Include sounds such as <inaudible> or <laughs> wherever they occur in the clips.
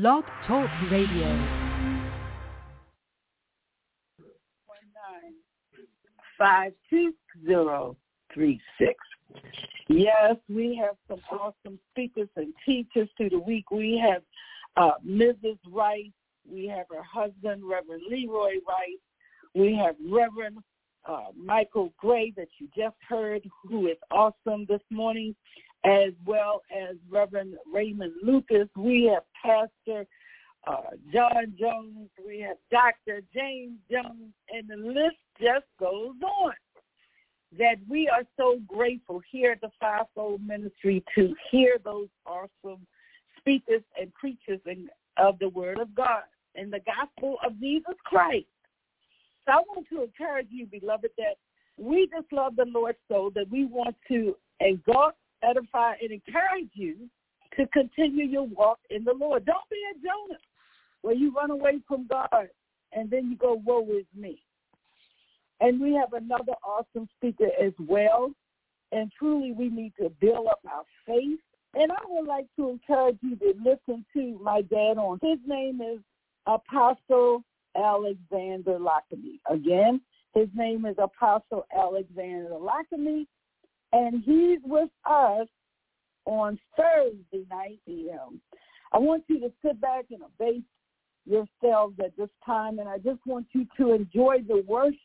Blog Talk Radio. Five two zero three six. Yes, we have some awesome speakers and teachers through the week. We have uh, Mrs. Rice. We have her husband, Reverend Leroy Rice. We have Reverend uh, Michael Gray that you just heard, who is awesome this morning, as well as Reverend Raymond Lucas. We have Pastor uh, John Jones. We have Dr. James Jones, and the list just goes on. That we are so grateful here at the Fivefold Ministry to hear those awesome speakers and preachers in, of the Word of God and the gospel of Jesus Christ. So I want to encourage you, beloved, that we just love the Lord so that we want to exalt, edify, and encourage you to continue your walk in the Lord. Don't be a Jonah where you run away from God and then you go, woe is me. And we have another awesome speaker as well. And truly we need to build up our faith. And I would like to encourage you to listen to my dad on. His name is Apostle Alexander Lockamy. Again, his name is Apostle Alexander Lockamy, and he's with us on Thursday night PM. I want you to sit back and abase yourselves at this time, and I just want you to enjoy the worship.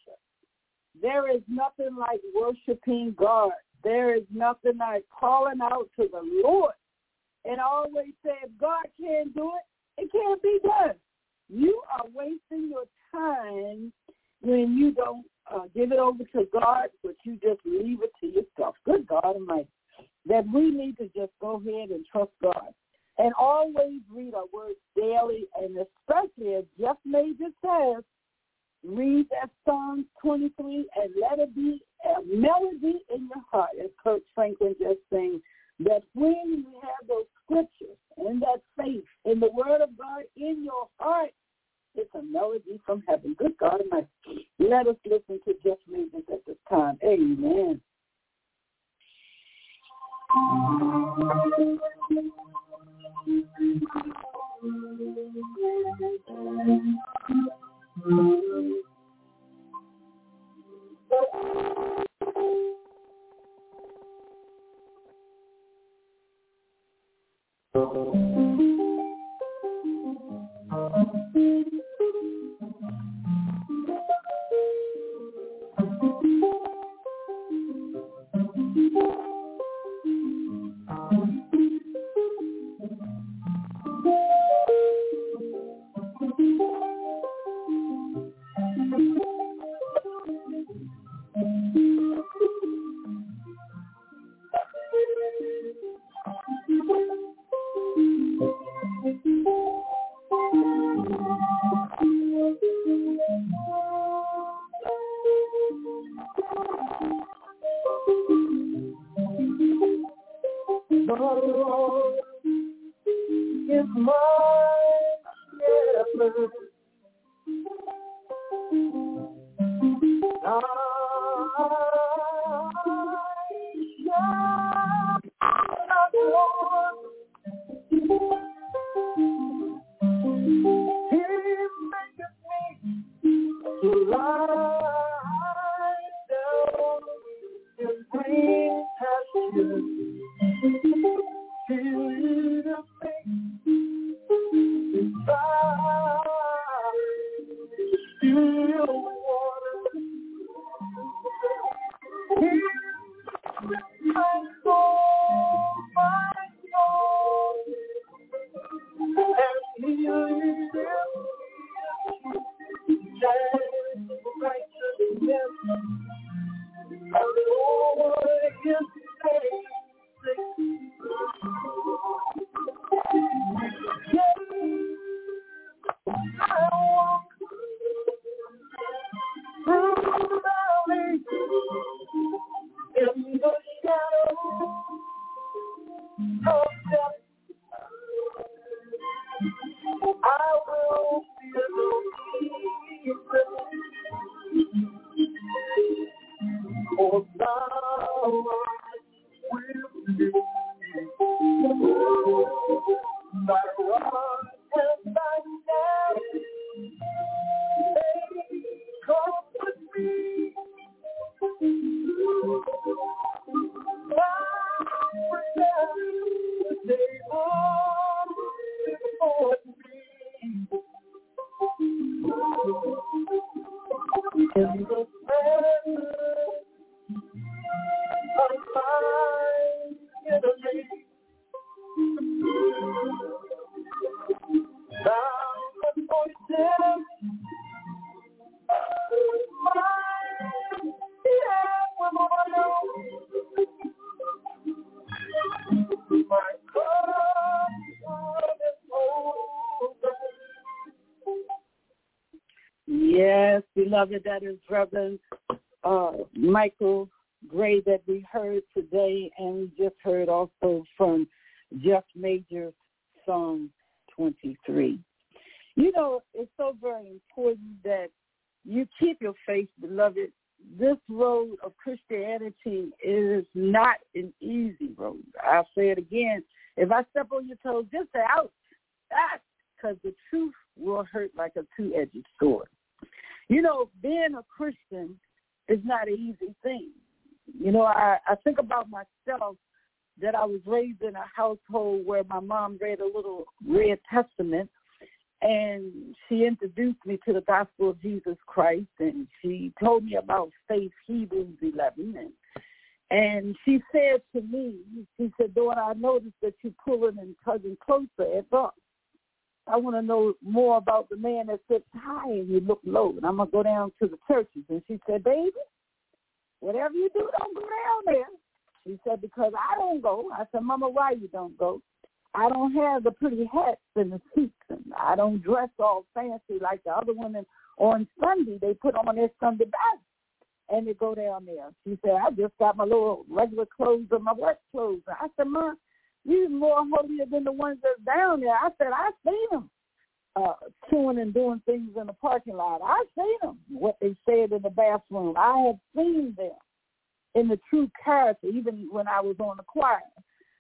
There is nothing like worshiping God. There is nothing like calling out to the Lord. And always say, if God can't do it, it can't be done. You are wasting your time when you don't uh, give it over to God, but you just leave it to yourself. Good God Almighty. That we need to just go ahead and trust God. And always read our words daily, and especially as Jeff Major says, read that Psalm 23 and let it be a melody in your heart, as Kirk Franklin just saying, that when you have those scriptures and that faith in the word of God in your heart, it's a melody from heaven. Good God my, Let us listen to Jeff Ravens at this time. Amen. The Lord is my shepherd. That is Reverend uh, Michael Gray that we heard today, and we just heard also from Jeff Major's song 23. You know, it's so very important that you keep your faith, beloved. This road of Christianity is not an easy road. I'll say it again. If I step on your toes, just say out. Because the truth will hurt like a two-edged sword. You know, being a Christian is not an easy thing. You know, I, I think about myself that I was raised in a household where my mom read a little Red Testament and she introduced me to the gospel of Jesus Christ and she told me about faith Hebrews 11 and and she said to me, she said, daughter, I noticed that you're pulling and tugging closer at God. I want to know more about the man that sits high and you look low. And I'm going to go down to the churches. And she said, baby, whatever you do, don't go down there. She said, because I don't go. I said, Mama, why you don't go? I don't have the pretty hats and the suits, and I don't dress all fancy like the other women on Sunday. They put on their Sunday best, and they go down there. She said, I just got my little regular clothes and my work clothes. I said, Mom, you're more holier than the ones that's down there. I said, I seen them uh, chewing and doing things in the parking lot. I seen them, what they said in the bathroom. I have seen them in the true character, even when I was on the choir.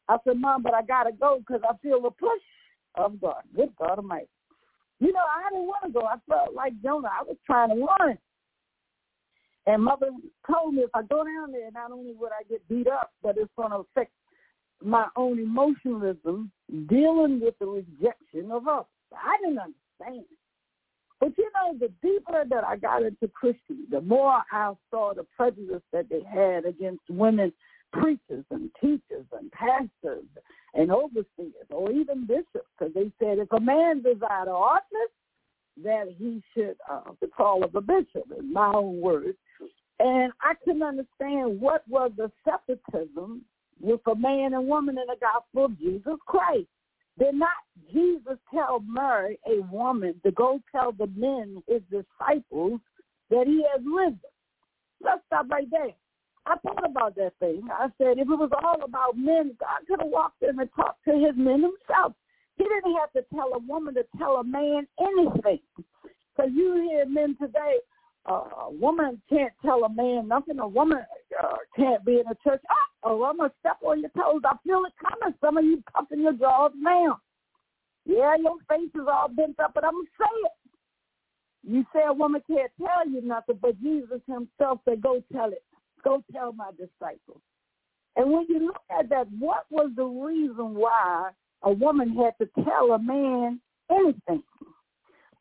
I said, Mom, but I got to go because I feel the push of God. Good God Almighty. You know, I didn't want to go. I felt like Jonah. I was trying to run. And Mother told me if I go down there, not only would I get beat up, but it's going to affect my own emotionalism dealing with the rejection of others. I didn't understand. But you know, the deeper that I got into Christianity, the more I saw the prejudice that they had against women preachers and teachers and pastors and overseers or even bishops, because they said if a man desired office, that he should uh, the call of a bishop, in my own words. And I couldn't understand what was the separatism with a man and woman in the gospel of Jesus Christ. Did not Jesus tell Mary, a woman, to go tell the men, his disciples, that he has risen? Let's stop right there. I thought about that thing. I said, if it was all about men, God could have walked in and talked to his men himself. He didn't have to tell a woman to tell a man anything. Because you hear men today, uh, a woman can't tell a man nothing. A woman uh, can't be in a church. Oh, I'm going to step on your toes. I feel it coming. Some of you puffing your jaws now. Yeah, your face is all bent up, but I'm going to say it. You say a woman can't tell you nothing, but Jesus himself said, go tell it. Go tell my disciples. And when you look at that, what was the reason why a woman had to tell a man anything?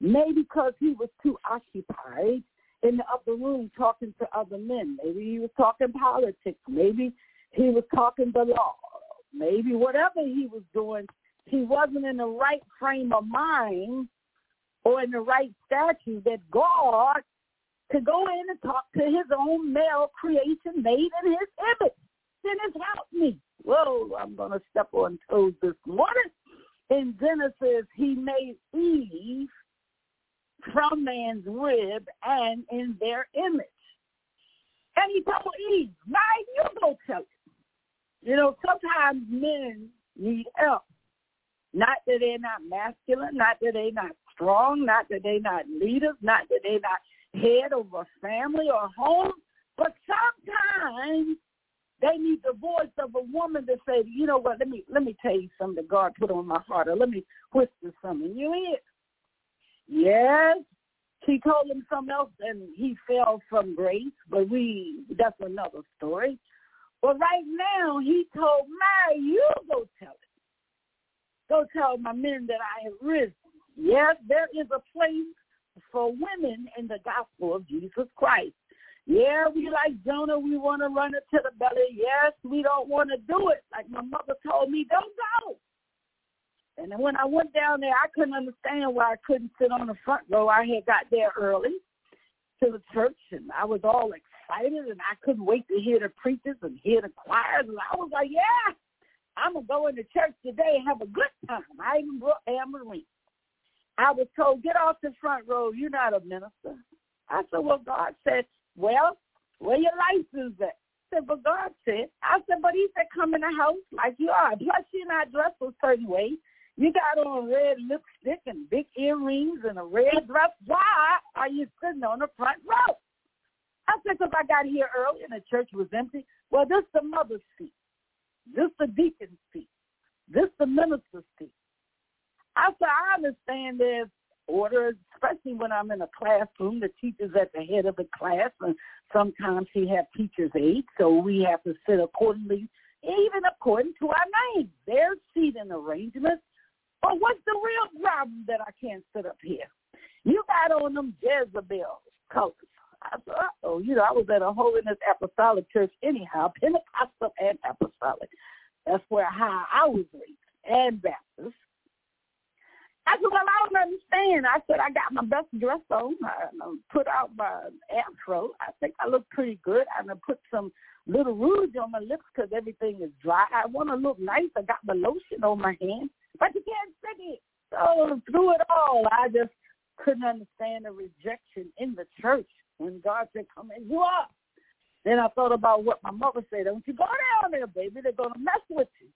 Maybe because he was too occupied in the upper room talking to other men. Maybe he was talking politics. Maybe he was talking the law. Maybe whatever he was doing, he wasn't in the right frame of mind or in the right statue that God could go in and talk to his own male creation made in his image. Then it's helped me. Whoa, I'm going to step on toes this morning. In Genesis, he made Eve from man's rib and in their image. And he told Eve, now you go tell it. You know, sometimes men need help. Not that they're not masculine, not that they're not strong, not that they're not leaders, not that they're not head of a family or home, but sometimes they need the voice of a woman to say, you know what, let me let me tell you something God put on my heart, or let me whisper something in your ear. Yes, He told him something else and he fell from grace, but we that's another story. But right now he told Mary, you go tell it. Go tell my men that I have risen. Yes, there is a place for women in the gospel of Jesus Christ. Yeah, we like Jonah, we want to run it to the belly. Yes, we don't want to do it. Like my mother told me, don't go. And when I went down there, I couldn't understand why I couldn't sit on the front row. I had got there early to the church, and I was all excited, and I couldn't wait to hear the preachers and hear the choirs. And I was like, yeah, I'm going to go into church today and have a good time. I even brought Anne Marie. I was told, get off the front row. You're not a minister. I said, well, God said, well, where your license at? I said, but God said. I said, but he said, come in the house like you are. Plus, you're not dressed a certain way. You got on red lipstick and big earrings and a red dress. Why are you sitting on the front row? I said, because I got here early and the church was empty. Well, this the mother's seat. This the deacon's seat. This the minister's seat. I said, I understand there's orders, especially when I'm in a classroom. The teacher's at the head of the class, and sometimes he have teacher's aides, so we have to sit accordingly, even according to our names. There's seating arrangements. But what's the real problem that I can't sit up here? You got on them Jezebel colors. I said, oh, you know, I was at a Holiness Apostolic Church anyhow, <laughs> Pentecostal and Apostolic. That's where how I was raised, and Baptist. I said, well, I don't understand. I said, I got my best dress on. I put out my afro. I think I look pretty good. I'm gonna put some little rouge on my lips because everything is dry. I want to look nice. I got my lotion on my hand, but you can't see it. So through it all, I just couldn't understand the rejection in the church when God said, come as you are. Then I thought about what my mother said. Don't you go down there, baby. They're going to mess with you.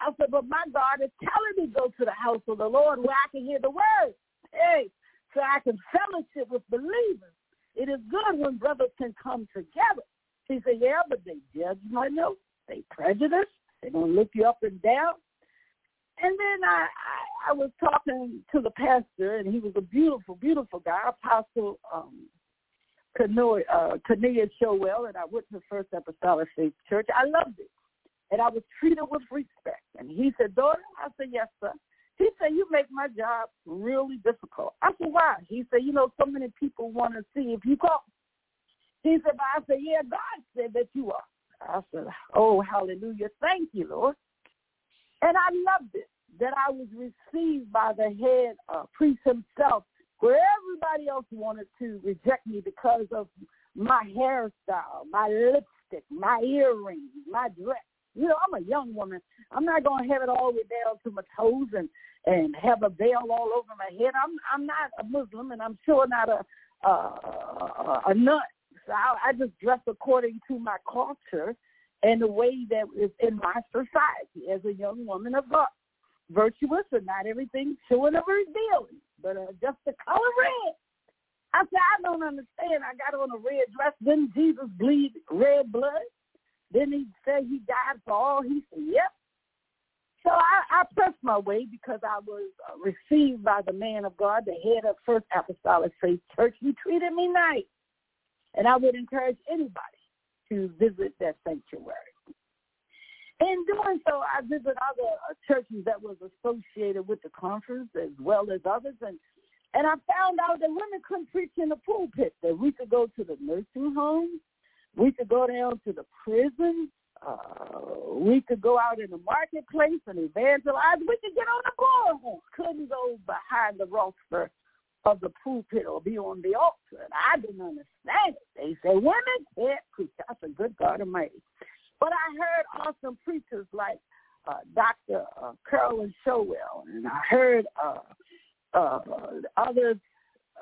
I said, but my God is telling me go to the house of the Lord where I can hear the word. Hey, so I can fellowship with believers. It is good when brothers can come together. He said, yeah, but they judge my note. They prejudice. They're going to look you up and down. And then I, I, I was talking to the pastor, and he was a beautiful, beautiful guy, Apostle um, Cornelius uh, Showell, and I went to First Apostolic Faith Church. I loved it and I was treated with respect. And he said, daughter, I said, yes, sir. He said, you make my job really difficult. I said, why? He said, you know, so many people want to see if you call. He said, but I said, yeah, God said that you are. I said, oh, hallelujah. Thank you, Lord. And I loved it that I was received by the head uh, priest himself, where everybody else wanted to reject me because of my hairstyle, my lipstick, my earrings, my dress. You know, I'm a young woman. I'm not going to have it all the way down to my toes and and have a veil all over my head. I'm I'm not a Muslim, and I'm sure not a a, a, a nut. So I, I just dress according to my culture and the way that is in my society as a young woman of God. Virtuous and not everything showing or revealing, but uh, just the color red. I said, I don't understand. I got on a red dress. Didn't Jesus bleed red blood? Then he said he died for all. He said, yep. So I, I pressed my way because I was uh, received by the man of God, the head of First Apostolic Faith Church. He treated me nice. And I would encourage anybody to visit that sanctuary. In doing so, I visited other churches that was associated with the conference as well as others. And, and I found out that women couldn't preach in the pulpit, that we could go to the nursing homes, we could go down to the prison. Uh, we could go out in the marketplace and evangelize. We could get on the boardwalk. Couldn't go behind the roster of the pulpit or be on the altar. And I didn't understand it. They say women can't preach. That's a good God Almighty. But I heard awesome preachers like uh, Dr. Uh, Carolyn Showell, and I heard uh, uh, others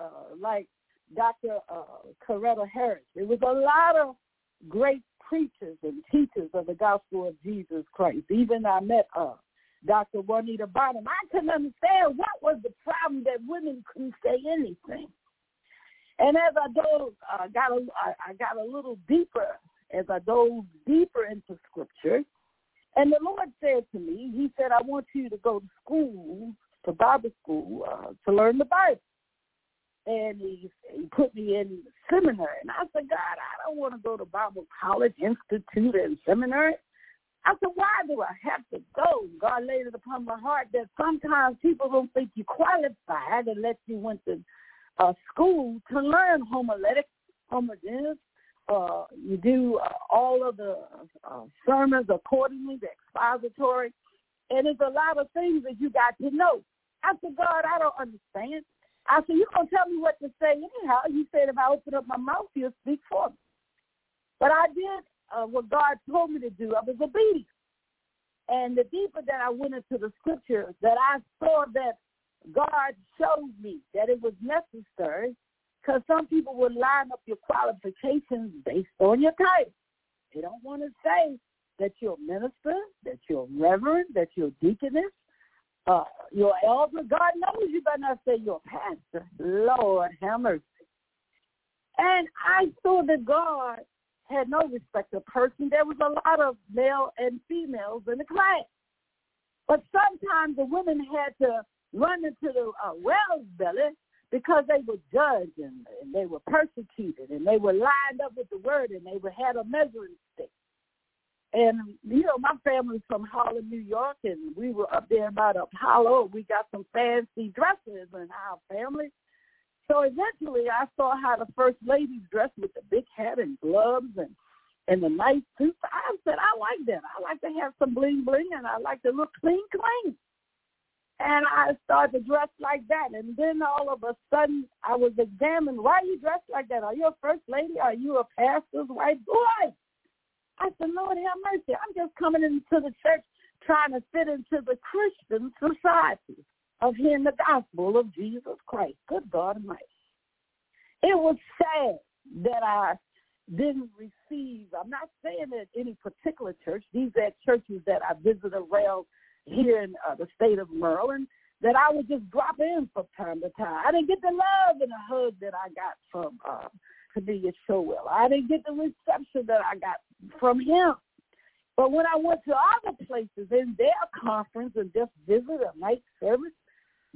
uh, like Dr. Uh, Coretta Harris. There was a lot of great preachers and teachers of the gospel of Jesus Christ. Even I met uh, Dr. Juanita Bottom. I couldn't understand what was the problem that women couldn't say anything. And as I dove, uh, got a, I got a little deeper as I dove deeper into Scripture. And the Lord said to me, He said, I want you to go to school, to Bible school, uh, to learn the Bible and he, he put me in seminary. And I said, God, I don't want to go to Bible college, institute, and seminary. I said, why do I have to go? God laid it upon my heart that sometimes people don't think you qualified unless you went to uh, school to learn homiletics, homogeneous. Uh, you do uh, all of the uh, sermons accordingly, the expository, and it's a lot of things that you got to know. I said, God, I don't understand. I said, you're going to tell me what to say anyhow. You said if I open up my mouth, you'll speak for me. But I did uh, what God told me to do. I was obedient. And the deeper that I went into the scripture, that I saw that God showed me that it was necessary because some people will line up your qualifications based on your title. They don't want to say that you're a minister, that you're a reverend, that you're a deaconess, uh, your elder. God knows you better not say you're a pastor. Lord have mercy. And I saw that God had no respect of person. There was a lot of male and females in the class. But sometimes the women had to run into the uh, well's belly because they were judged and, and they were persecuted and they were lined up with the word and they were, had a measuring stick. And, you know, my family's from Harlem, New York, and we were up there about Apollo. We got some fancy dresses in our family. So eventually I saw how the first ladies dressed with the big hat and gloves and and the nice suits. I said, I like that. I like to have some bling bling and I like to look clean clean. And I started to dress like that. And then all of a sudden I was examined, why are you dressed like that? Are you a first lady? Are you a pastor's wife? Boy, I said, Lord have mercy. I'm just coming into the church trying to fit into the Christian society of hearing the gospel of Jesus Christ. Good God Almighty. It was sad that I didn't receive, I'm not saying that any particular church, these are churches that I visit around here in uh, the state of Maryland, that I would just drop in from time to time. I didn't get the love and the hug that I got from uh, Cornelius Showell. I didn't get the reception that I got from him. But when I went to other places in their conference and just visit a night service,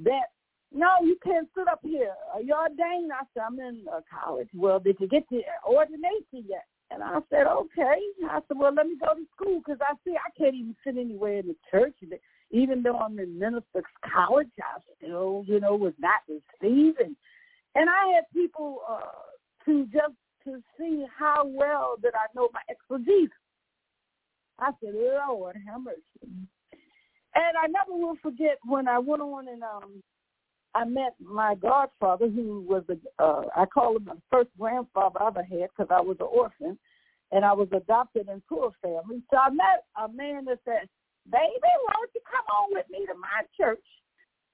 that no, you can't sit up here. Are you ordained? I said, I'm in uh, college. Well, did you get the ordination yet? And I said, okay. I said, well, let me go to school because I see I can't even sit anywhere in the church. Even though I'm in minister's college, I still, you know, was not received. And, and I had people uh, to just to see how well that I know my expertise. I said, Lord, how mercy. And I never will forget when I went on and um I met my godfather, who was a uh, I call him the first grandfather I ever had because I was an orphan, and I was adopted into a family. So I met a man that said, "Baby, why don't you come on with me to my church?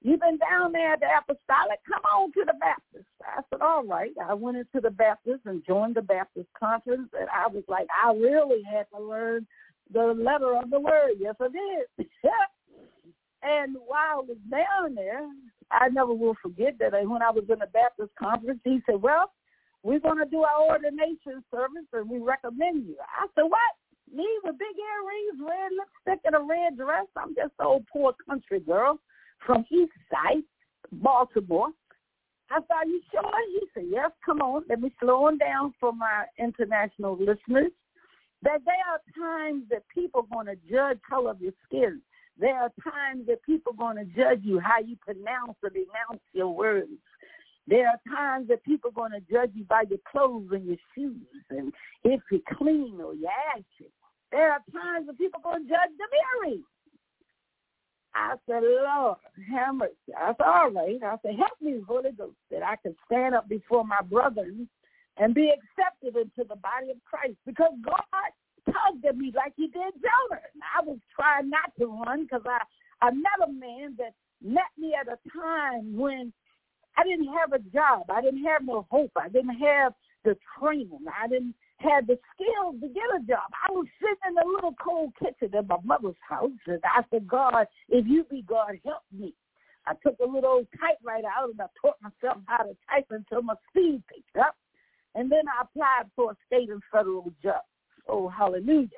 You've been down there at the Apostolic. Come on to the Baptist." I said, "All right." I went into the Baptist and joined the Baptist conference, and I was like, I really had to learn the letter of the word. Yes, I did. <laughs> And while I was down there, I never will forget that when I was in the Baptist conference, he said, well, we're going to do our ordination service and we recommend you. I said, what? Me with big earrings, red lipstick, and a red dress? I'm just an old poor country girl from East Side, Baltimore. I are you sure? He said, yes, come on. Let me slow him down for my international listeners. That there are times that people are going to judge color of your skin. There are times that people are going to judge you how you pronounce or denounce your words. There are times that people are going to judge you by your clothes and your shoes and if you're clean or you're ashy. There are times that people are going to judge the earrings. I said, Lord, have mercy. I said, all right. I said, help me, Holy Ghost, that I can stand up before my brethren and be accepted into the body of Christ because God tugged at me like he did Jonah. And I was trying not to run because I, I met a man that met me at a time when I didn't have a job. I didn't have no hope. I didn't have the training. I didn't have the skills to get a job. I was sitting in the little cold kitchen at my mother's house, and I said, God, if you be God, help me. I took a little old typewriter out and I taught myself how to type until my speed picked up. And then I applied for a state and federal job. Oh, hallelujah.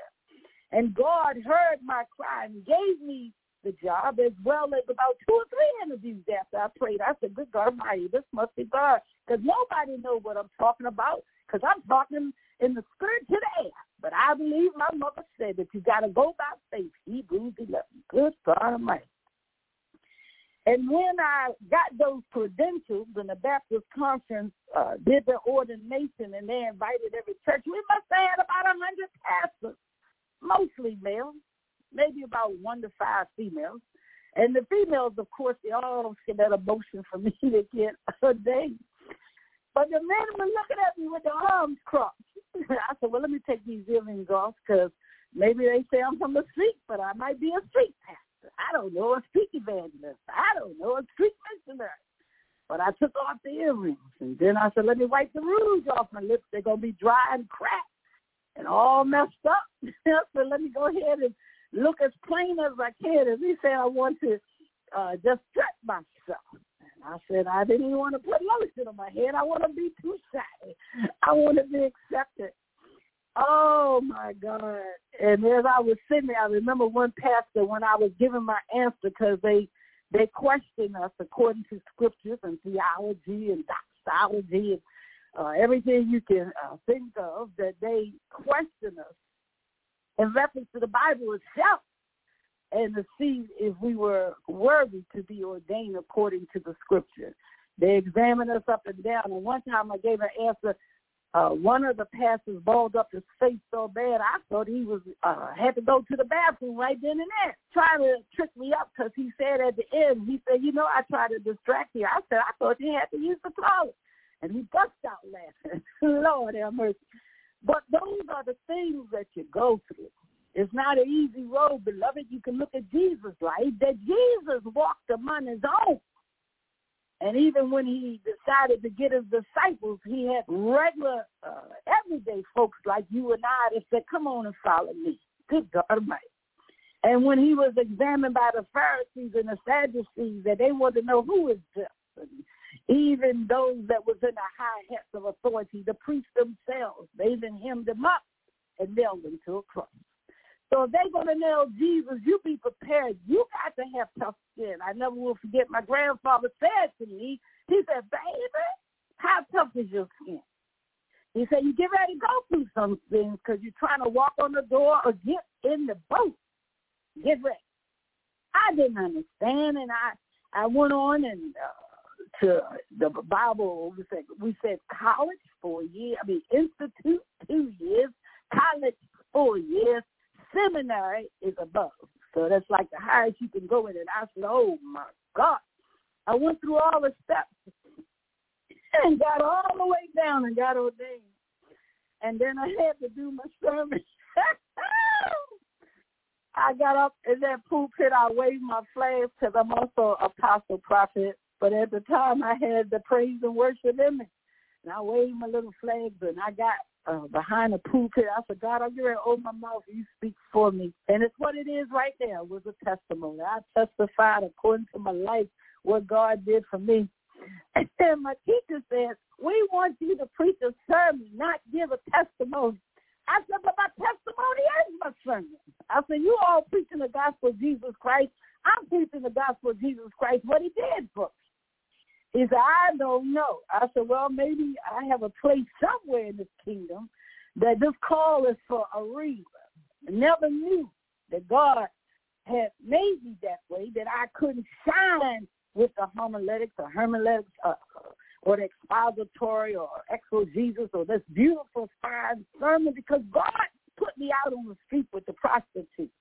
And God heard my cry and gave me the job as well as about two or three interviews after I prayed. I said, good God Almighty, this must be God. Because nobody knows what I'm talking about because I'm talking in the spirit today. But I believe my mother said that you got to go by faith. Hebrews 11. Good God Almighty. And when I got those credentials and the Baptist Conference uh, did the ordination and they invited every church, we must have had about a hundred pastors, mostly male, maybe about one to five females. And the females, of course, they all get that emotion for <laughs> me to get ordained. But the men were looking at me with their arms crossed. <laughs> I said, well, let me take these earrings off because maybe they say I'm from the street, but I might be a street pastor. I don't know, a street evangelist. I don't know, a street missionary. But I took off the earrings. And then I said, let me wipe the rouge off my lips. They're going to be dry and cracked and all messed up. <laughs> so let me go ahead and look as plain as I can. As he said, I want to uh, just stretch myself. And I said I didn't even want to put lotion on my head. I want to be too shy. I want to be accepted. Oh my God! And as I was sitting there, I remember one pastor when I was giving my answer because they they questioned us according to scriptures and theology and doxology and uh, everything you can uh, think of that they question us in reference to the Bible itself and to see if we were worthy to be ordained according to the scripture. They examined us up and down. And one time I gave an answer. Uh, one of the pastors balled up his face so bad I thought he was uh, had to go to the bathroom right then and there, trying to trick me up because he said at the end, he said, you know, I tried to distract you. I said, I thought you had to use the toilet. And he bust out laughing. <laughs> Lord have mercy. But those are the things that you go through. It's not an easy road, beloved. You can look at Jesus' life, that Jesus walked among his own. And even when he decided to get his disciples, he had regular, uh, everyday folks like you and I that said, come on and follow me. Good God Almighty. And when he was examined by the Pharisees and the Sadducees, that they wanted to know who is this. And even those that was in the high hats of authority, the priests themselves, they even hemmed him up and nailed him to a cross. So if they're going to nail Jesus, you be prepared. You got to have tough skin. I never will forget my grandfather said to me, he said, baby, how tough is your skin? He said, you get ready to go through some things because you're trying to walk on the door or get in the boat. Get ready. I didn't understand, and I I went on and uh, to the Bible. We said we said college for a year. I mean institute two years, college four years, seminary is above. So that's like the highest you can go in. And I said, oh my God. I went through all the steps <laughs> and got all the way down and got ordained. And then I had to do my sermon. <laughs> I got up in that pulpit. I waved my flags because I'm also apostle prophet. But at the time, I had the praise and worship in me. And I waved my little flags, and I got uh, behind the pulpit. I said, God, I'm going to open my mouth. You speak for me. And it's what it is right there. Was a testimony. I testified according to my life what God did for me. <laughs> And then my teacher said, we want you to preach a sermon, not give a testimony. I said, but my testimony is my sermon. I said, you all preaching the gospel of Jesus Christ. I'm preaching the gospel of Jesus Christ, what he did for. He said, I don't know. I said, well, maybe I have a place somewhere in this kingdom that this call is for a reason. I never knew that God had made me that way, that I couldn't shine with the homiletics or hermeneutics uh, or the expository or exegesis or this beautiful fine sermon because God put me out on the street with the prostitutes.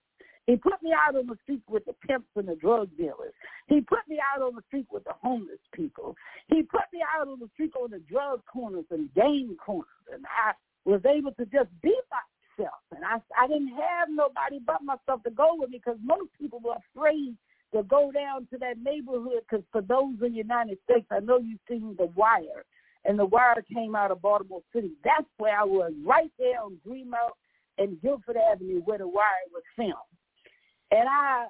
He put me out on the street with the pimps and the drug dealers. He put me out on the street with the homeless people. He put me out on the street on the drug corners and game corners. And I was able to just be myself. And I, I didn't have nobody but myself to go with me because most people were afraid to go down to that neighborhood because for those in the United States, I know you've seen The Wire. And The Wire came out of Baltimore City. That's where I was, right there on Greenmount and Guilford Avenue where The Wire was filmed. And I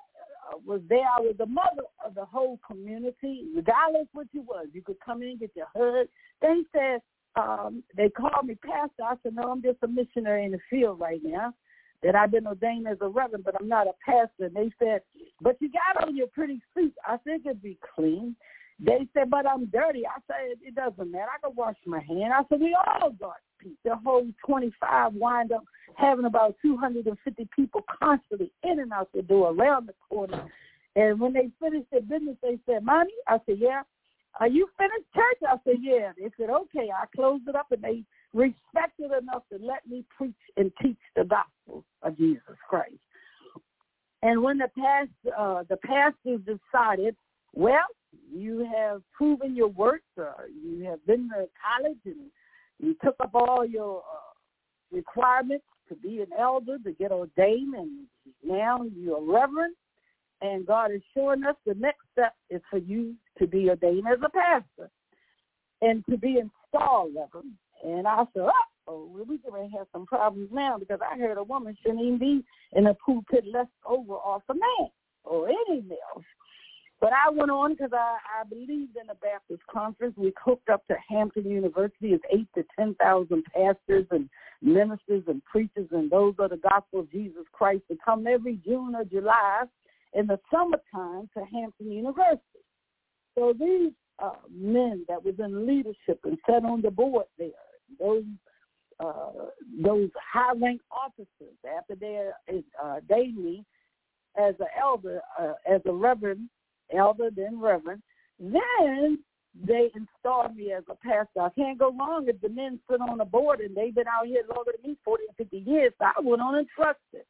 uh, was there. I was the mother of the whole community, regardless what you was. You could come in, get your hug. They said, um, they called me pastor. I said, no, I'm just a missionary in the field right now. That I've been ordained as a reverend, but I'm not a pastor. And they said, but you got on your pretty suit. I said, it'd be clean. They said, but I'm dirty. I said, it doesn't matter. I can wash my hand. I said, we all got the whole 25 wind up having about 250 people constantly in and out the door, around the corner. And when they finished their business, they said, Mommy, I said, yeah. Are you finished church? I said, yeah. They said, okay. I closed it up and they respected enough to let me preach and teach the gospel of Jesus Christ. And when the past uh, the pastors decided, well, you have proven your worth. Uh, you have been to college and you took up all your uh, requirements to be an elder, to get ordained, and now you're a reverend. And God is showing us the next step is for you to be ordained as a pastor and to be installed, Reverend. And I said, oh, we're going to have some problems now because I heard a woman shouldn't even be in a pulpit left over off a man or any male. But I went on because I, I believed in the Baptist conference. We hooked up to Hampton University. It's eight to 10,000 pastors and ministers and preachers and those of the gospel of Jesus Christ that come every June or July in the summertime to Hampton University. So these uh, men that was in leadership and sat on the board there, those uh, those high-ranked officers after they uh, daily as an elder, uh, as a reverend, elder, then reverend, then they installed me as a pastor. I can't go wrong if the men sit on the board and they've been out here longer than me, 40 and 50 years. So I went on and trusted.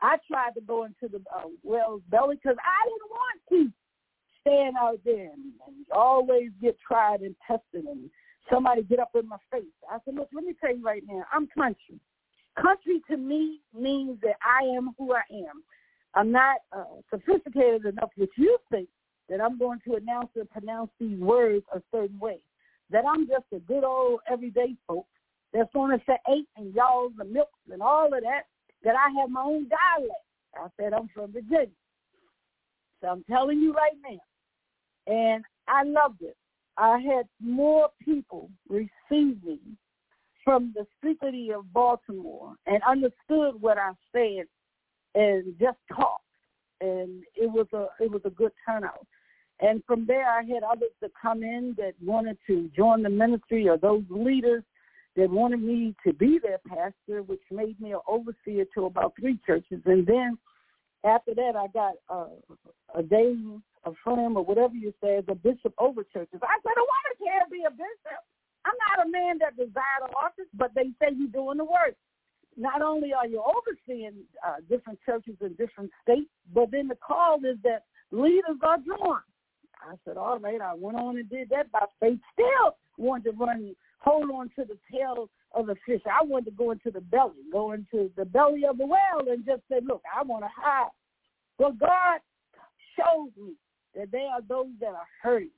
I tried to go into the uh, whale's belly because I didn't want to stand out there and always get tried and tested and somebody get up in my face. I said, look, let me tell you right now, I'm country. Country to me means that I am who I am. I'm not uh, sophisticated enough, which you think, that I'm going to announce and pronounce these words a certain way. That I'm just a good old everyday folk that's going to say eight and y'all the milks and all of that, that I have my own dialect. I said I'm from Virginia. So I'm telling you right now. And I loved it. I had more people receive me from the city of Baltimore and understood what I said and just talked. And it was a it was a good turnout. And from there, I had others that come in that wanted to join the ministry, or those leaders that wanted me to be their pastor, which made me an overseer to about three churches. And then after that, I got uh, a day affirm or whatever you say as a bishop over churches. I said, a woman can't be a bishop. I'm not a man that desires office, but they say you're doing the work. Not only are you overseeing uh, different churches in different states, but then the call is that leaders are drawn. I said, all right. I went on and did that by faith. Still wanted to run, hold on to the tail of the fish. I wanted to go into the belly, go into the belly of the whale and just say, look, I want to hide. But God showed me that they are those that are hurting.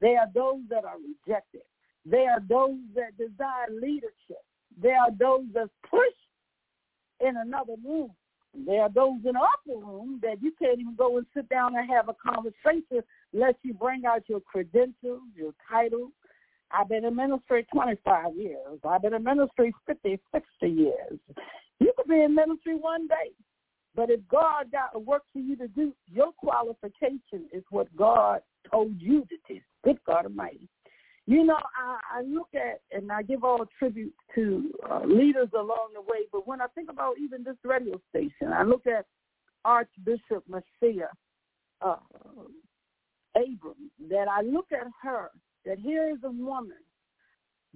They are those that are rejected. They are those that desire leadership. They are those that push in another room. There are those in the upper room that you can't even go and sit down and have a conversation unless you bring out your credentials, your titles. I've been in ministry 25 years. I've been in ministry 50, 60 years. You could be in ministry one day. But if God got a work for you to do, your qualification is what God told you to do. Good God Almighty. You know, I, I look at and I give all tribute to uh, leaders along the way, but when I think about even this radio station, I look at Archbishop Messiah uh, Abram, that I look at her, that here is a woman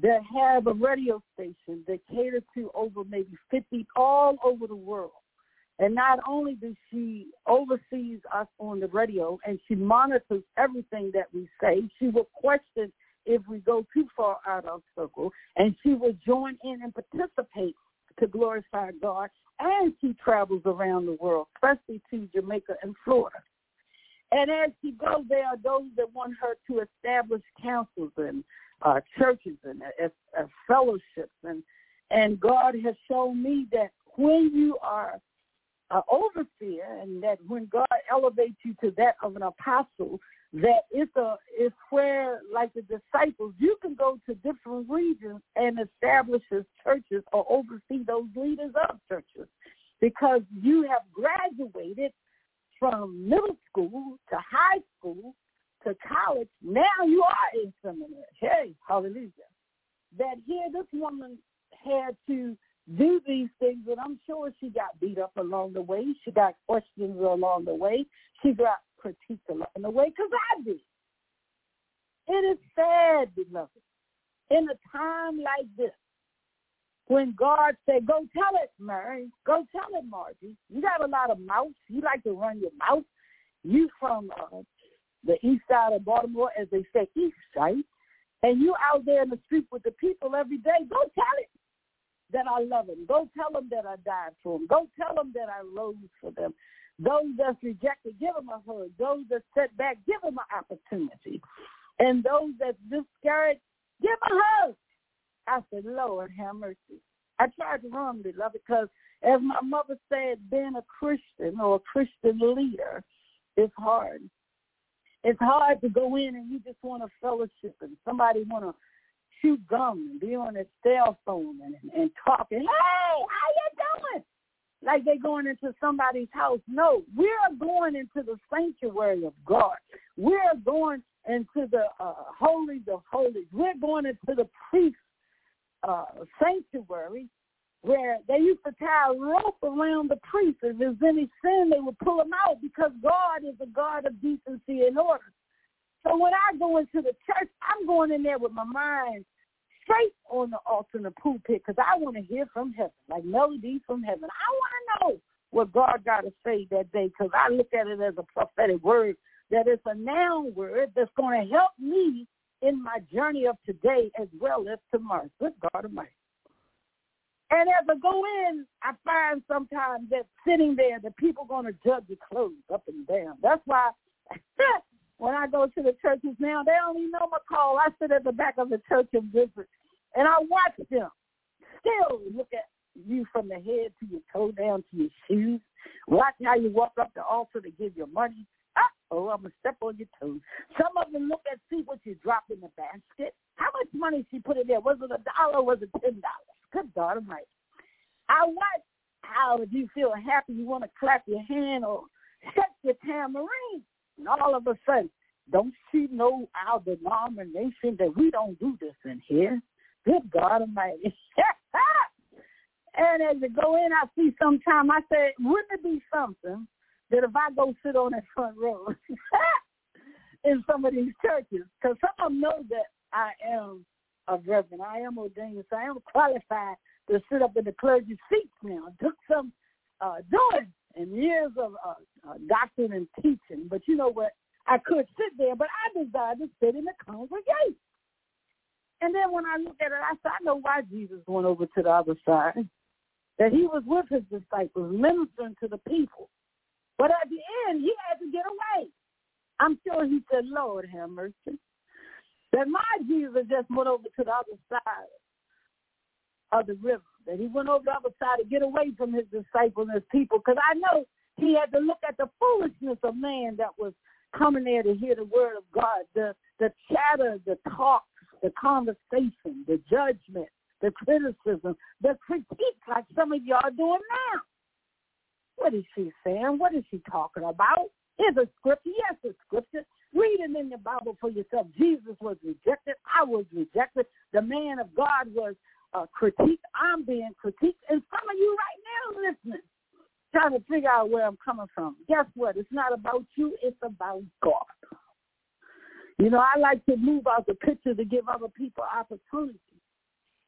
that have a radio station that caters to over maybe 50 all over the world. And not only does she oversees us on the radio and she monitors everything that we say, she will question if we go too far out of circle, and she will join in and participate to glorify God. And she travels around the world, especially to Jamaica and Florida. And as she goes, there are those that want her to establish councils and uh, churches and uh, uh, fellowships. And, and God has shown me that when you are an overseer and that when God elevates you to that of an apostle, that it's a it's where like the disciples you can go to different regions and establish churches or oversee those leaders of churches because you have graduated from middle school to high school to college now you are in seminary hey hallelujah that here this woman had to do these things, and I'm sure she got beat up along the way. She got questions along the way. She got critique the love in a way because I did. It is sad, beloved, in a time like this, when God said, go tell it, Mary, go tell it, Margie. You got a lot of mouth. You like to run your mouth. You from uh, the east side of Baltimore, as they say, east side, and you out there in the street with the people every day. Go tell it that I love them. Go tell them that I died for them. Go tell them that I rose for them. Those that's rejected, give them a hug. Those that set back, give them an opportunity. And those that's discouraged, give a hug. I said, Lord, have mercy. I tried to run, beloved, because as my mother said, being a Christian or a Christian leader is hard. It's hard to go in and you just want to fellowship and somebody want to chew gum and be on their cell phone and, and talking. Hey, how you doing? Like they're going into somebody's house. No, we're going into the sanctuary of God. We're going into the uh, holies of holies. We're going into the priest uh, sanctuary where they used to tie a rope around the priest. If there's any sin, they would pull him out because God is a God of decency and order. So when I go into the church, I'm going in there with my mind straight on the altar in the pulpit because I want to hear from heaven, like melodies from heaven. I want to know what God got to say that day because I look at it as a prophetic word, that it's a noun word that's going to help me in my journey of today as well as tomorrow. Good God Almighty. And as I go in, I find sometimes that sitting there, the people going to judge your clothes up and down. That's why <laughs> when I go to the churches now, they don't even know my call. I sit at the back of the church and visit, and I watch them still look at you from the head to your toe down to your shoes. Watch how you walk up the altar to give your money. Oh, I'm to step on your toes. Some of them look at, see what you drop in the basket. How much money she put in there? Was it a dollar was it $10? Good God Almighty. I watch how if you feel happy, you want to clap your hand or set your tambourine. And all of a sudden, don't she know our denomination that we don't do this in here? Good God Almighty. <laughs> and as you go in, I see sometime, I say, wouldn't it be something that if I go sit on that front row <laughs> in some of these churches, because some of them know that I am a reverend. I am ordained, so I am qualified to sit up in the clergy seats now. Took some uh, doing and years of uh, uh, doctrine and teaching, but you know what? I could sit there, but I desired to sit in the congregation. And then when I look at it, I said, I know why Jesus went over to the other side. That he was with his disciples, ministering to the people. But at the end, he had to get away. I'm sure he said, Lord have mercy. That my Jesus just went over to the other side of the river. That he went over the other side to get away from his disciples and his people. Because I know he had to look at the foolishness of man that was coming there to hear the word of God. The the chatter, the talk, the conversation, the judgment, the criticism, the critique like some of y'all doing now. What is she saying? What is she talking about? Is a scripture. Yes, a scripture. Read it in the Bible for yourself. Jesus was rejected. I was rejected. The man of God was uh, critiqued. I'm being critiqued. And some of you right now listening, trying to figure out where I'm coming from. Guess what? It's not about you. It's about God. You know, I like to move out the picture to give other people opportunity.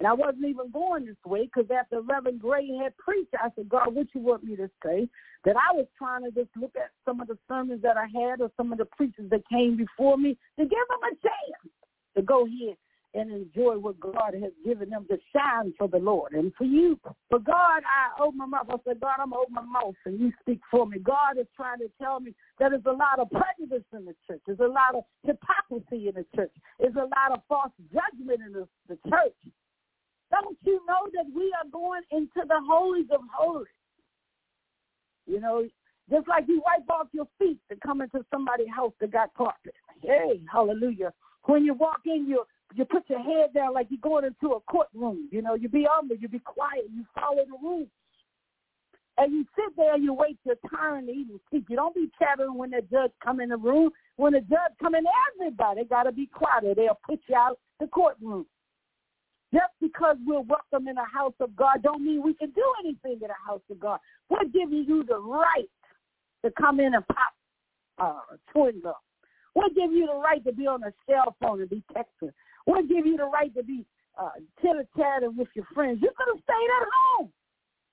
And I wasn't even going this way because after Reverend Gray had preached, I said, God, what you want me to say? That I was trying to just look at some of the sermons that I had or some of the preachers that came before me to give them a chance to go here and enjoy what God has given them to shine for the Lord and for you. For God, I open my mouth. I said, God, I'm open my mouth and you speak for me. God is trying to tell me that there's a lot of prejudice in the church. There's a lot of hypocrisy in the church. There's a lot of false judgment in the, the church. Don't you know that we are going into the holies of holies? You know, just like you wipe off your feet to come into somebody's house that got carpet. Hey, hallelujah. When you walk in, you you put your head down like you're going into a courtroom. You know, you be humble, you be quiet, you follow the rules. And you sit there and you wait your turn to even speak. You don't be chattering when the judge come in the room. When the judge come in, everybody got to be quiet or they'll put you out the courtroom. Just because we're welcome in the house of God don't mean we can do anything in the house of God. We're giving you the right to come in and pop uh, chewing gum? What give you the right to be on a cell phone and be texting? What give you the right to be uh, chitter-chatting with your friends? You could have stayed at home.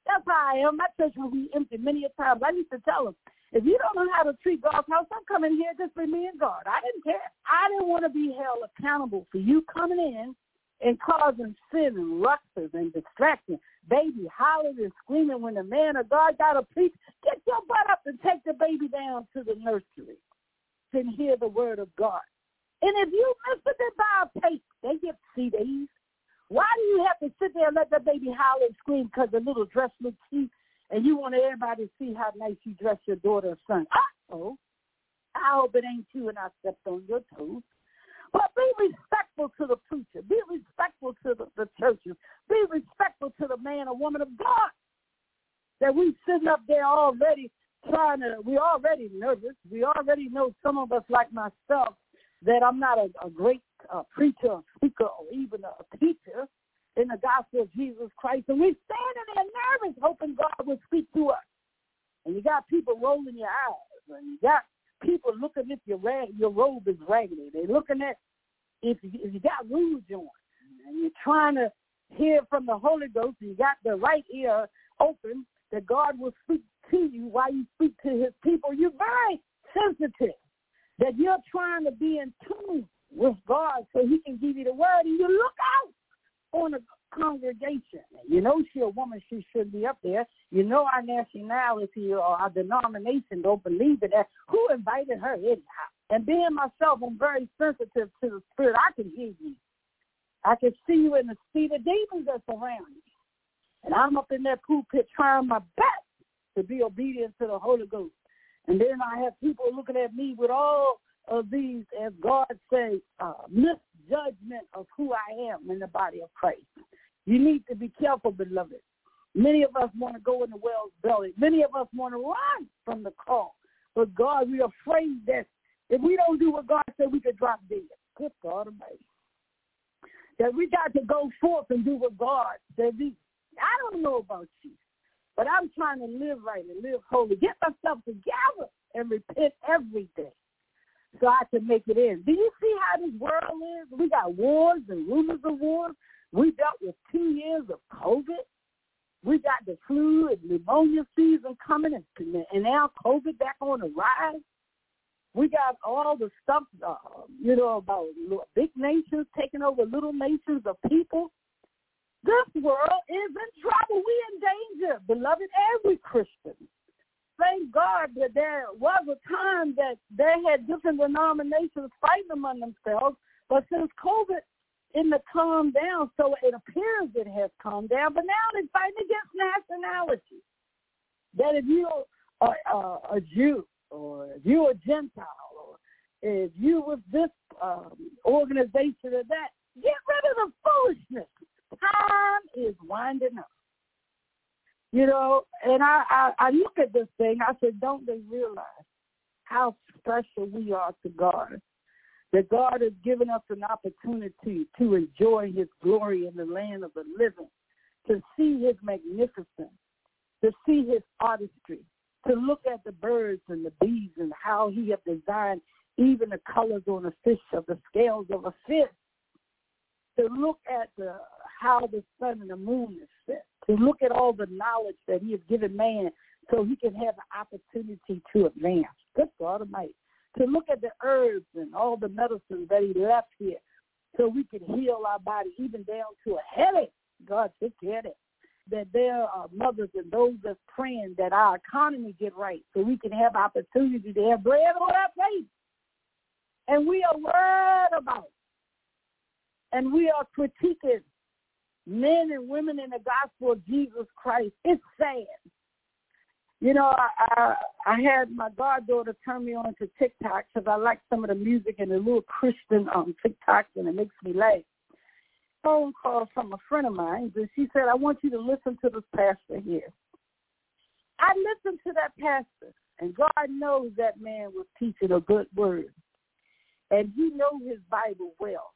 That's how I am. My church will be empty many a times. I used to tell them, if you don't know how to treat God's house, I'm coming here just for me and God. I didn't care. I didn't want to be held accountable for you coming in and causing sin and ruckus and distraction. Baby hollering and screaming when the man of God got to preach. Get your butt up and take the baby down to the nursery and hear the word of God. And if you miss buy a tape. They get CDs. Why do you have to sit there and let the baby howl and scream because the little dress looks cute and you want everybody to see how nice you dress your daughter or son? Uh-oh. I hope it ain't you and I stepped on your toes. But be respectful to the preacher. Be respectful to the, the churches. Be respectful to the man or woman of God. That we sitting up there already trying to, we already nervous. We already know some of us like myself that I'm not a, a great uh, preacher, or speaker, or even a teacher in the gospel of Jesus Christ. And we're standing there nervous, hoping God will speak to us. And you got people rolling your eyes, and you got people looking if your rag, your robe is raggedy. They're looking at if you, if you got rouge on, and you're trying to hear from the Holy Ghost, and you got the right ear open, that God will speak to you while you speak to His people. You're very you're trying to be in tune with God so he can give you the word and you look out on the congregation. You know she's a woman, she should be up there. You know our nationality or our denomination don't believe in that. Who invited her in? And being myself, I'm very sensitive to the spirit. I can hear you. I can see you in the sea of demons that's around you. And I'm up in that pulpit trying my best to be obedient to the Holy Ghost. And then I have people looking at me with all of these, as God says, uh, misjudgment of who I am in the body of Christ. You need to be careful, beloved. Many of us want to go in the well's belly. Many of us want to run from the call. But God, we're afraid that if we don't do what God said, we could drop dead. Good God Almighty. That we got to go forth and do what God said. I don't know about you, but I'm trying to live right and live holy. Get myself together and repent every day so to make it in. Do you see how this world is? We got wars and rumors of wars. We dealt with two years of COVID. We got the flu and pneumonia season coming, and, and now COVID back on the rise. We got all the stuff, uh, you know, about big nations taking over little nations of people. This world is in trouble. We in danger, beloved, every Christian. Thank God that there was a time that they had different denominations fighting among themselves, but since COVID in the calm down, so it appears it has calmed down, but now they're fighting against nationality. That if you are uh, a Jew or if you're a Gentile or if you with this um, organization or that, get rid of the foolishness time is winding up. You know, and I, I, I look at this thing, I said, don't they realize how special we are to God? That God has given us an opportunity to enjoy his glory in the land of the living, to see his magnificence, to see his artistry, to look at the birds and the bees and how he has designed even the colors on a fish of the scales of a fish, to look at the how the sun and the moon is set, to look at all the knowledge that he has given man so he can have the opportunity to advance. Good God Almighty. To look at the herbs and all the medicines that he left here so we can heal our body even down to a headache. God, get it. That there are mothers and those that's praying that our economy get right so we can have opportunity to have bread on our plate. And we are worried about and we are critiquing men and women in the gospel of Jesus Christ. It's sad. You know, I I, I had my goddaughter turn me on to TikTok because I like some of the music and the little Christian um TikToks, and it makes me laugh. Phone call from a friend of mine, and she said, "I want you to listen to this pastor here." I listened to that pastor, and God knows that man was teaching a good word, and he knows his Bible well.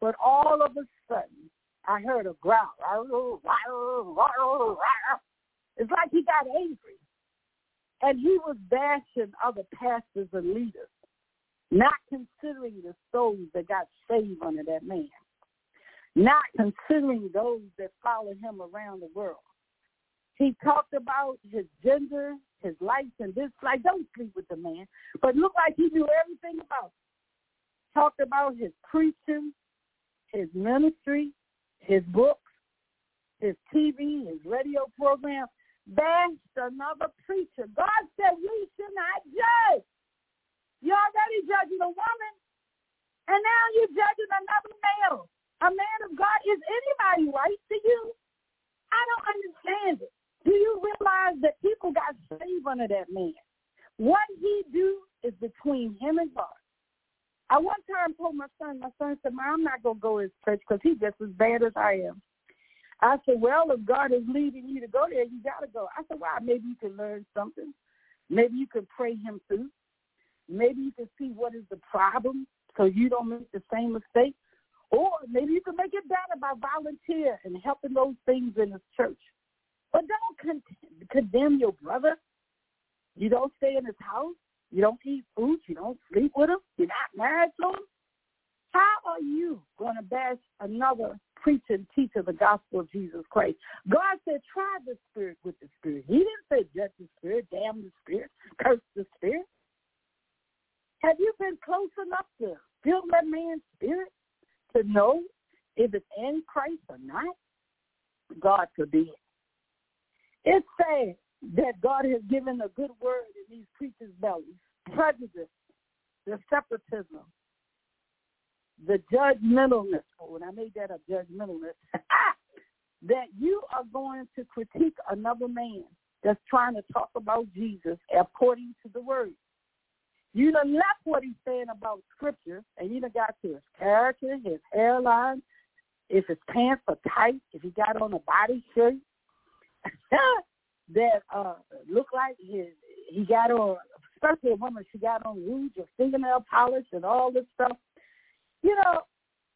But all of a sudden, I heard a growl. It's like he got angry. And he was bashing other pastors and leaders, not considering the souls that got saved under that man, not considering those that follow him around the world. He talked about his gender, his likes and this dislikes. Don't sleep with the man. But looked like he knew everything about it. Talked about his preaching, his ministry, his books, his TV, his radio program. Bashed another preacher. God said we should not judge. You're already judging a woman, and now you're judging another male. A man of God. Is anybody right to you? I don't understand it. Do you realize that people got saved under that man? What he do is between him and God. I one time told my son, my son said, Mom, I'm not going to go to church because he's just as bad as I am. I said, well, if God is leading you to go there, you got to go. I said, well, maybe you can learn something. Maybe you can pray him through. Maybe you can see what is the problem so you don't make the same mistake. Or maybe you can make it better by volunteer and helping those things in his church. But don't con- condemn your brother. You don't stay in his house. You don't eat food. You don't sleep with him. You're not married to him. How are you going to bash another preacher and teacher the gospel of Jesus Christ? God said, try the spirit with the spirit. He didn't say judge the spirit, damn the spirit, curse the spirit. Have you been close enough to feel that man's spirit to know if it's in Christ or not? God forbid. It's sad that God has given a good word in these preachers' bellies. Prejudice, the separatism, the judgmentalness. Oh, and I made that a judgmentalness. <laughs> that you are going to critique another man that's trying to talk about Jesus according to the word. You done left what he's saying about scripture, and you done got to his character, his hairline, if his pants are tight, if he got on a body shirt, <laughs> that uh look like his he got on especially a woman she got on rouge or fingernail polish and all this stuff. You know,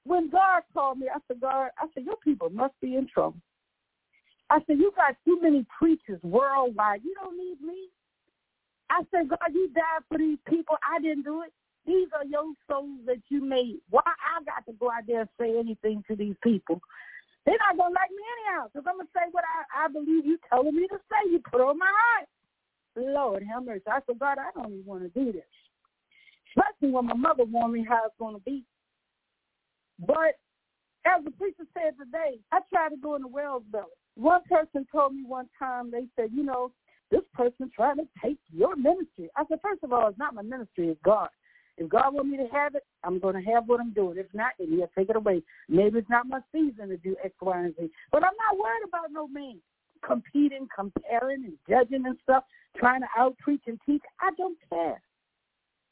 when God called me, I said, God, I said, your people must be in trouble. I said, you got too many preachers worldwide. You don't need me. I said, God, you died for these people. I didn't do it. These are your souls that you made. Why I got to go out there and say anything to these people? They're not gonna like me anyhow, because I'm gonna say what I, I believe you telling me to say. You put on my heart. Lord have mercy. I said, God, I don't even want to do this. Especially when my mother warned me how it's gonna be. But as the preacher said today, I tried to go in the well's belly. One person told me one time, they said, you know, this person trying to take your ministry. I said, first of all, it's not my ministry, it's God. If God want me to have it, I'm going to have what I'm doing. If not, then he'll take it away. Maybe it's not my season to do X, Y, and Z. But I'm not worried about no man competing, comparing, and judging and stuff, trying to out preach and teach. I don't care.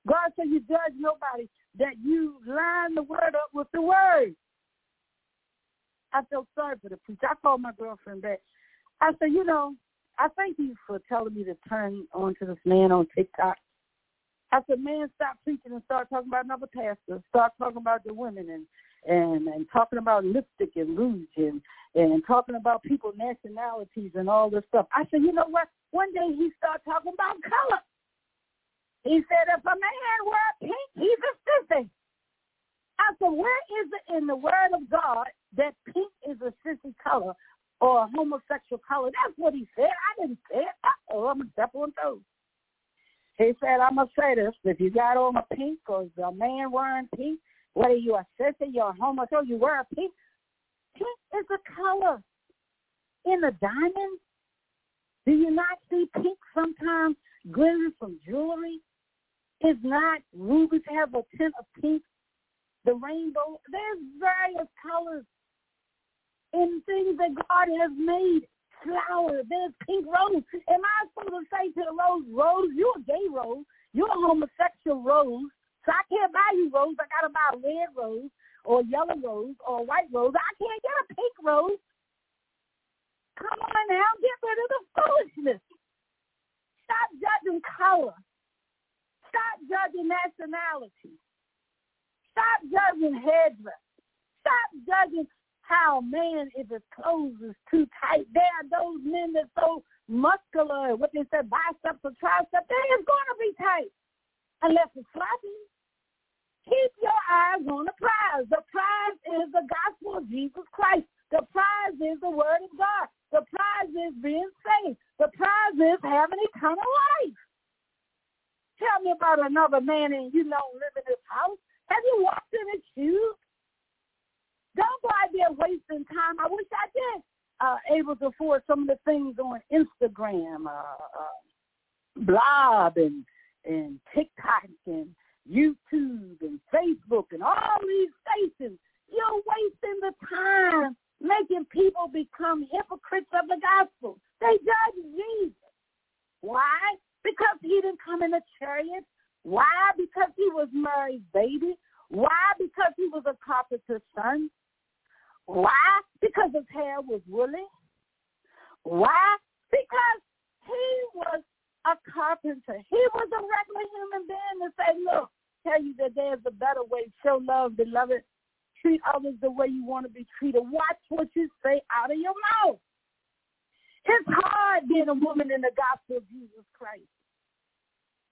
God said you judge nobody, that you line the word up with the word. I felt sorry for the preacher. I called my girlfriend back. I said, you know, I thank you for telling me to turn on to this man on TikTok. I said, man, stop preaching and start talking about another pastor. Start talking about the women and and and talking about lipstick and rouge and talking about people nationalities and all this stuff. I said, you know what? One day he started talking about color. He said, if a man wear pink, he's a sissy. I said, where is it in the Word of God that pink is a sissy color or a homosexual color? That's what he said. I didn't say it. Oh, I'm a step on toes. He said, I'm going to say this. If you got on a pink or the man wearing pink, whether you're a sister, you're a homosexual, you wear a pink, pink is a color in a diamond. Do you not see pink sometimes glittering from jewelry? Is not rubies have a tint of pink? The rainbow, there's various colors in things that God has made flower. There's pink rose. Am I supposed to say to the rose, Rose, you're a gay rose. You're a homosexual rose. So I can't buy you rose. I got to buy a red rose or yellow rose or white rose. I can't get a pink rose. Come on now. Get rid of the foolishness. Stop judging color. Stop judging nationality. Stop judging headdress. Stop judging how man, if his clothes is too tight, there are those men that so muscular, what they said, biceps or triceps, they is going to be tight unless it's floppy. Keep your eyes on the prize. The prize is the gospel of Jesus Christ. The prize is the word of God. The prize is being saved. The prize is having eternal life. Tell me about another man and you don't live in his house. Have you walked in his shoes? Don't go out there wasting time. I wish I did. Uh, able to afford some of the things on Instagram, uh, uh, Blob and and TikTok and YouTube and Facebook and all these stations. You're wasting the time making people become hypocrites of the gospel. They judge Jesus. Why? Because he didn't come in a chariot. Why? Because he was Mary's baby. Why? Because he was a carpenter's son. Why? Because his hair was woolly. Why? Because he was a carpenter. He was a regular human being to say, look, tell you that there's a better way. Show love, beloved. Treat others the way you want to be treated. Watch what you say out of your mouth. It's hard being a woman in the gospel of Jesus Christ.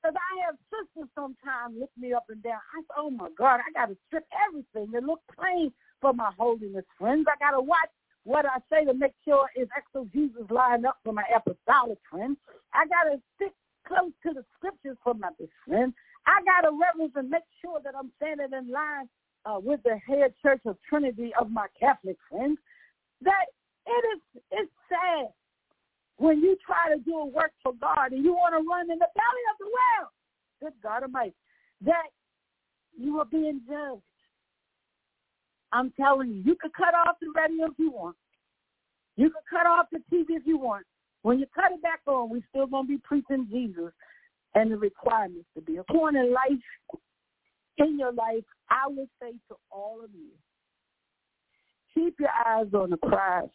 Because I have sisters sometimes look me up and down. I say, oh, my God, I got to strip everything and look plain for my holiness friends. I got to watch what I say to make sure is exegesis lined up for my apostolic friends. I got to stick close to the scriptures for my best friends. I got to reverence and make sure that I'm standing in line uh, with the head church of Trinity of my Catholic friends. That it is it's sad when you try to do a work for God and you want to run in the belly of the well. Good God Almighty, that you are being judged. I'm telling you, you can cut off the radio if you want. You can cut off the TV if you want. When you cut it back on, we're still going to be preaching Jesus and the requirements to be. A point in life, in your life, I would say to all of you, keep your eyes on the prize.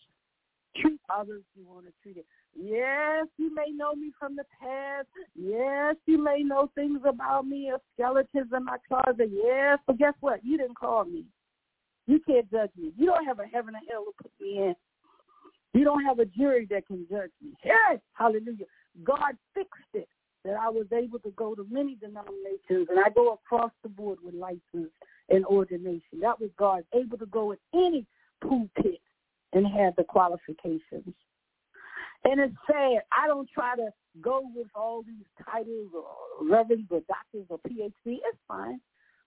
Treat others you want to treat it. Yes, you may know me from the past. Yes, you may know things about me or skeletons in my closet. Yes, but guess what? You didn't call me. You can't judge me. You don't have a heaven and hell to put me in. You don't have a jury that can judge me. Yes, hallelujah. God fixed it that I was able to go to many denominations and I go across the board with license and ordination. That was God able to go in any pulpit and have the qualifications. And it's sad. I don't try to go with all these titles or reverends or doctors or PhD. It's fine.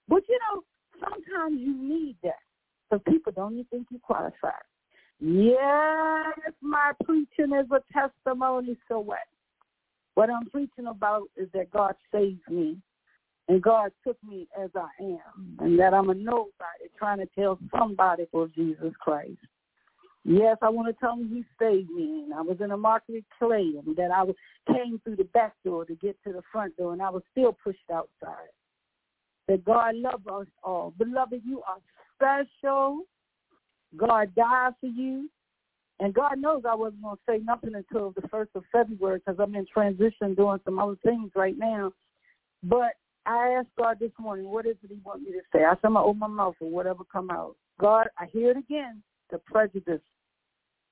But you know, sometimes you need that because people don't even think you qualified. Yes, my preaching is a testimony, so what? What I'm preaching about is that God saved me and God took me as I am and that I'm a nobody trying to tell somebody for Jesus Christ. Yes, I want to tell him he saved me. And I was in a market clay and that I was, came through the back door to get to the front door and I was still pushed outside. That God loves us all. Beloved, you are special. God died for you. And God knows I wasn't going to say nothing until the 1st of February because I'm in transition doing some other things right now. But I asked God this morning, what is it he want me to say? I said, I'm going to open my mouth or whatever come out. God, I hear it again, the prejudice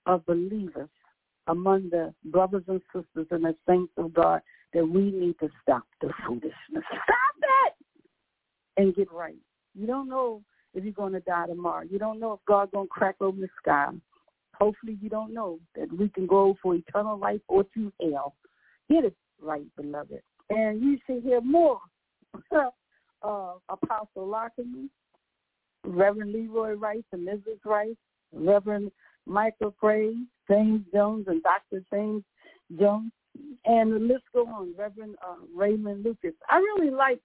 of believers among the brothers and sisters and the saints of God that we need to stop the foolishness. Stop it! And get right. You don't know if you're going to die tomorrow. You don't know if God's going to crack open the sky. Hopefully you don't know that we can go for eternal life or to hell. Get it right, beloved. And you should hear more <laughs> uh, Apostle Lockerman, Reverend Leroy Rice and Mrs. Rice, Reverend Michael Gray, James Jones, and Dr. James Jones, and the list go on, Reverend uh, Raymond Lucas. I really like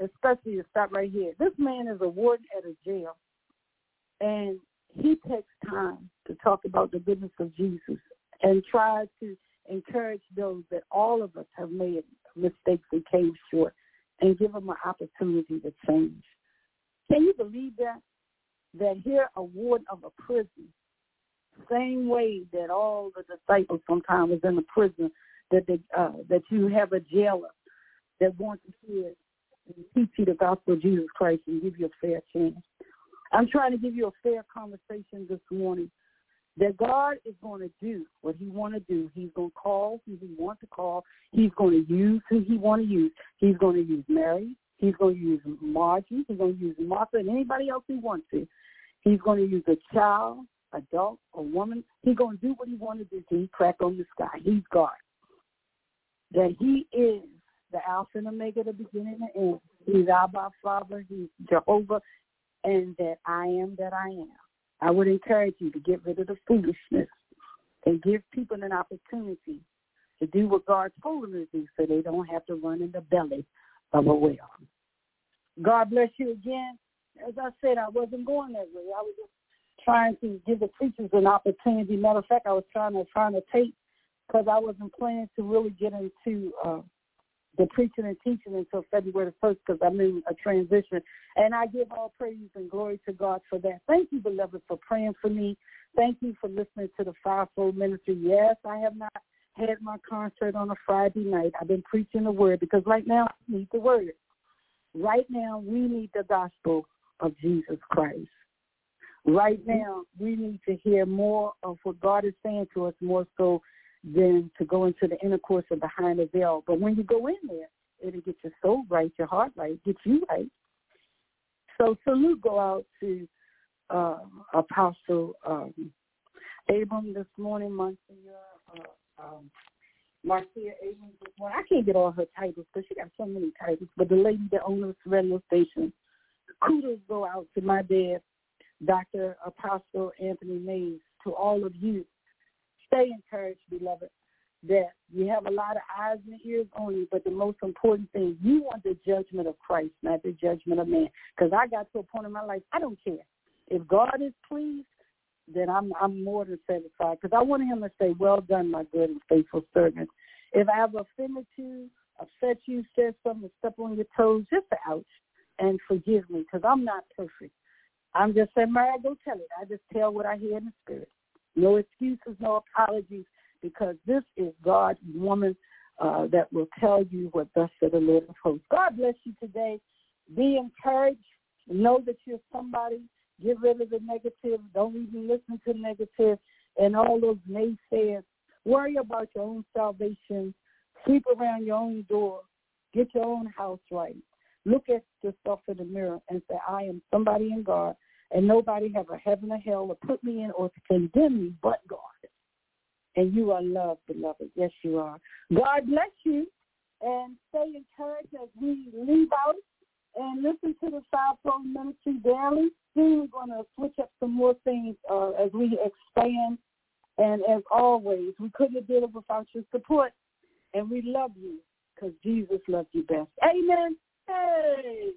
especially to stop right here. This man is a warden at a jail, and he takes time to talk about the goodness of Jesus and try to encourage those that all of us have made mistakes and came short and give them an opportunity to change. Can you believe that? That here a warden of a prison, same way that all the disciples sometimes was in the prison, that they, uh, that you have a jailer that wants to hear teach you the gospel of Jesus Christ and give you a fair chance. I'm trying to give you a fair conversation this morning that God is going to do what he want to do. He's going to call who he want to call. He's going to use who he want to use. He's going to use Mary. He's going to use Margie. He's going to use Martha and anybody else he wants to. He's going to use a child, adult, a woman. He's going to do what he want to do he crack on the sky. He's God. That he is the Alpha and Omega, the beginning and the end. He's Abba Father. He's Jehovah. And that I am that I am. I would encourage you to get rid of the foolishness and give people an opportunity to do what God told them to do so they don't have to run in the belly of a whale. God bless you again. As I said, I wasn't going that way. I was just trying to give the preachers an opportunity. Matter of fact, I was trying to find to tape because I wasn't planning to really get into uh, the preaching and teaching until February the 1st because I'm in a transition. And I give all praise and glory to God for that. Thank you, beloved, for praying for me. Thank you for listening to the Fivefold Ministry. Yes, I have not had my concert on a Friday night. I've been preaching the word because right now we need the word. Right now we need the gospel of Jesus Christ. Right now we need to hear more of what God is saying to us more so than to go into the inner course of behind the veil. But when you go in there, it'll get your soul right, your heart right, get you right. So salute go out to uh, Apostle um, Abram this morning, Monsignor uh, um, Marcia Abram morning. I can't get all her titles because she got so many titles. But the lady that owns this radio station, kudos go out to my dad, Dr. Apostle Anthony Mays, to all of you stay encouraged, beloved, that you have a lot of eyes and ears on you, but the most important thing, you want the judgment of Christ, not the judgment of man. Because I got to a point in my life, I don't care. If God is pleased, then I'm I'm more than satisfied. Because I want him to say, well done, my good and faithful servant. If I have offended you, upset you, said something, step on your toes, just ouch, and forgive me, because I'm not perfect. I'm just saying, Mary, go tell it. I just tell what I hear in the spirit. No excuses, no apologies, because this is God's woman uh, that will tell you what thus said the Lord of hosts. God bless you today. Be encouraged. Know that you're somebody. Get rid of the negative. Don't even listen to negative and all those naysayers. Worry about your own salvation. Sweep around your own door. Get your own house right. Look at yourself in the mirror and say, I am somebody in God and nobody have a heaven or hell to put me in or to condemn me but God. And you are loved, beloved. Yes, you are. God bless you and stay encouraged as we leave out and listen to the Fivefold Ministry daily. Soon we're going to switch up some more things uh, as we expand. And as always, we couldn't have did it without your support. And we love you because Jesus loves you best. Amen. Hey.